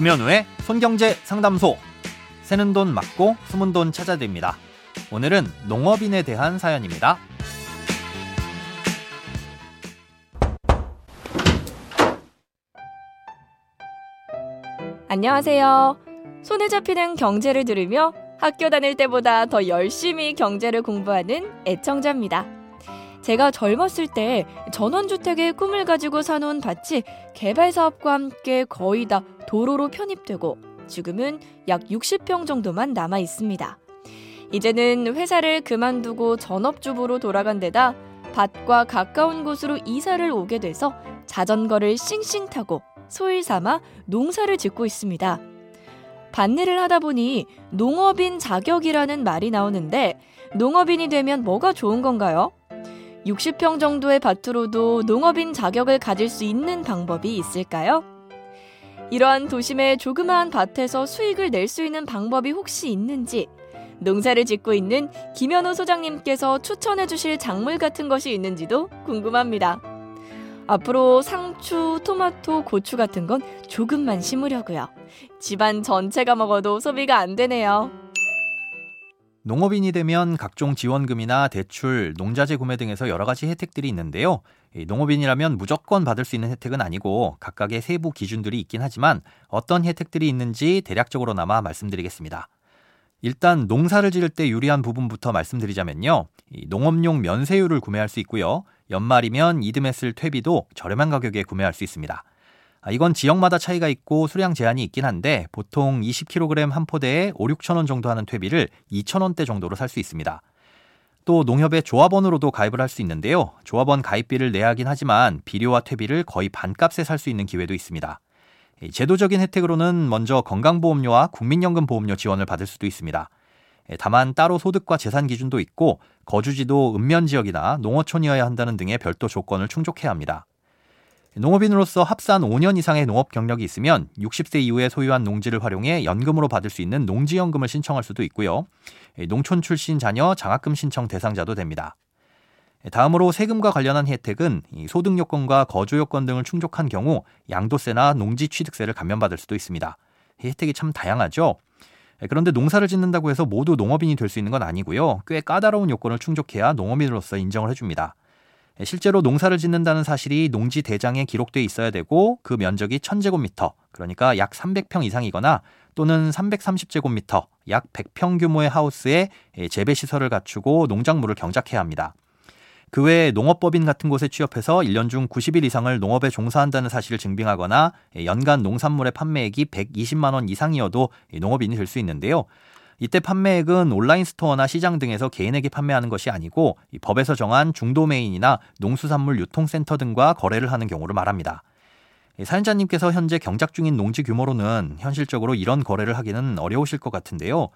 김현우의 손경제 상담소. 새는 돈 맞고 숨은 돈 찾아드립니다. 오늘은 농업인에 대한 사연입니다. 안녕하세요. 손에 잡히는 경제를 들으며 학교 다닐 때보다 더 열심히 경제를 공부하는 애청자입니다. 제가 젊었을 때 전원주택의 꿈을 가지고 사놓은 밭이 개발 사업과 함께 거의 다 도로로 편입되고 지금은 약 60평 정도만 남아 있습니다. 이제는 회사를 그만두고 전업주부로 돌아간 데다 밭과 가까운 곳으로 이사를 오게 돼서 자전거를 싱싱 타고 소일 삼아 농사를 짓고 있습니다. 밭일을 하다 보니 농업인 자격이라는 말이 나오는데 농업인이 되면 뭐가 좋은 건가요? 60평 정도의 밭으로도 농업인 자격을 가질 수 있는 방법이 있을까요? 이러한 도심의 조그마한 밭에서 수익을 낼 수 있는 방법이 혹시 있는지 농사를 짓고 있는 김현우 소장님께서 추천해 주실 작물 같은 것이 있는지도 궁금합니다. 앞으로 상추, 토마토, 고추 같은 건 조금만 심으려고요. 집안 전체가 먹어도 소비가 안 되네요. 농업인이 되면 각종 지원금이나 대출, 농자재 구매 등에서 여러 가지 혜택들이 있는데요. 농업인이라면 무조건 받을 수 있는 혜택은 아니고 각각의 세부 기준들이 있긴 하지만 어떤 혜택들이 있는지 대략적으로나마 말씀드리겠습니다. 일단 농사를 지을 때 유리한 부분부터 말씀드리자면요. 농업용 면세유를 구매할 수 있고요. 연말이면 이듬해 쓸 퇴비도 저렴한 가격에 구매할 수 있습니다. 아, 이건 지역마다 차이가 있고 수량 제한이 있긴 한데 보통 20kg 한 포대에 5, 6천 원 정도 하는 퇴비를 2천 원대 정도로 살 수 있습니다. 또 농협의 조합원으로도 가입을 할 수 있는데요. 조합원 가입비를 내야 하긴 하지만 비료와 퇴비를 거의 반값에 살 수 있는 기회도 있습니다. 제도적인 혜택으로는 먼저 건강보험료와 국민연금보험료 지원을 받을 수도 있습니다. 다만 따로 소득과 재산 기준도 있고 거주지도 읍면 지역이나 농어촌이어야 한다는 등의 별도 조건을 충족해야 합니다. 농업인으로서 합산 5년 이상의 농업 경력이 있으면 60세 이후에 소유한 농지를 활용해 연금으로 받을 수 있는 농지연금을 신청할 수도 있고요. 농촌 출신 자녀 장학금 신청 대상자도 됩니다. 다음으로 세금과 관련한 혜택은 소득 요건과 거주 요건 등을 충족한 경우 양도세나 농지 취득세를 감면받을 수도 있습니다. 혜택이 참 다양하죠. 그런데 농사를 짓는다고 해서 모두 농업인이 될 수 있는 건 아니고요. 꽤 까다로운 요건을 충족해야 농업인으로서 인정을 해줍니다. 실제로 농사를 짓는다는 사실이 농지 대장에 기록돼 있어야 되고 그 면적이 1000제곱미터, 그러니까 약 300평 이상이거나 또는 330제곱미터, 약 100평 규모의 하우스에 재배 시설을 갖추고 농작물을 경작해야 합니다. 그 외에 농업법인 같은 곳에 취업해서 1년 중 90일 이상을 농업에 종사한다는 사실을 증빙하거나 연간 농산물의 판매액이 120만 원 이상이어도 농업인이 될 수 있는데요. 이때 판매액은 온라인 스토어나 시장 등에서 개인에게 판매하는 것이 아니고 법에서 정한 중도메인이나 농수산물 유통센터 등과 거래를 하는 경우를 말합니다. 사연자님께서 현재 경작 중인 농지 규모로는 현실적으로 이런 거래를 하기는 어려우실 것 같은데요.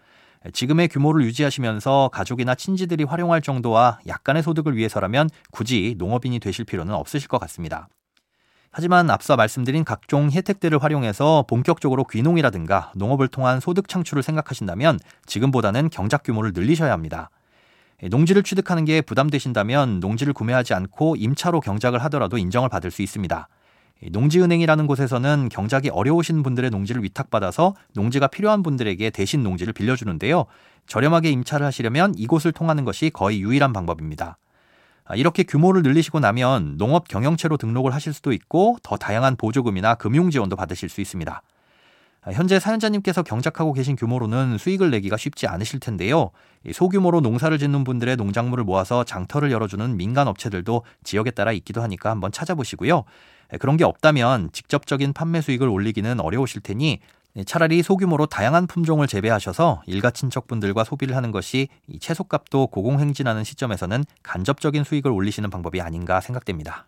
지금의 규모를 유지하시면서 가족이나 친지들이 활용할 정도와 약간의 소득을 위해서라면 굳이 농업인이 되실 필요는 없으실 것 같습니다. 하지만 앞서 말씀드린 각종 혜택들을 활용해서 본격적으로 귀농이라든가 농업을 통한 소득 창출을 생각하신다면 지금보다는 경작 규모를 늘리셔야 합니다. 농지를 취득하는 게 부담되신다면 농지를 구매하지 않고 임차로 경작을 하더라도 인정을 받을 수 있습니다. 농지은행이라는 곳에서는 경작이 어려우신 분들의 농지를 위탁받아서 농지가 필요한 분들에게 대신 농지를 빌려주는데요. 저렴하게 임차를 하시려면 이곳을 통하는 것이 거의 유일한 방법입니다. 아, 이렇게 규모를 늘리시고 나면 농업 경영체로 등록을 하실 수도 있고 더 다양한 보조금이나 금융 지원도 받으실 수 있습니다. 아, 현재 사연자님께서 경작하고 계신 규모로는 수익을 내기가 쉽지 않으실 텐데요. 소규모로 농사를 짓는 분들의 농작물을 모아서 장터를 열어주는 민간 업체들도 지역에 따라 있기도 하니까 한번 찾아보시고요. 그런 게 없다면 직접적인 판매 수익을 올리기는 어려우실 테니 차라리 소규모로 다양한 품종을 재배하셔서 일가 친척분들과 소비를 하는 것이 채소값도 고공행진하는 시점에서는 간접적인 수익을 올리시는 방법이 아닌가 생각됩니다.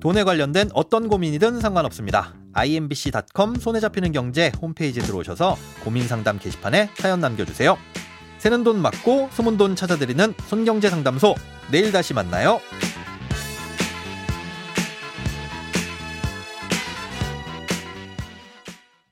돈에 관련된 어떤 고민이든 상관없습니다. imbc.com 손에 잡히는 경제 홈페이지에 들어오셔서 고민 상담 게시판에 사연 남겨주세요. 새는 돈 맞고 숨은 돈 찾아드리는 손경제 상담소 내일 다시 만나요.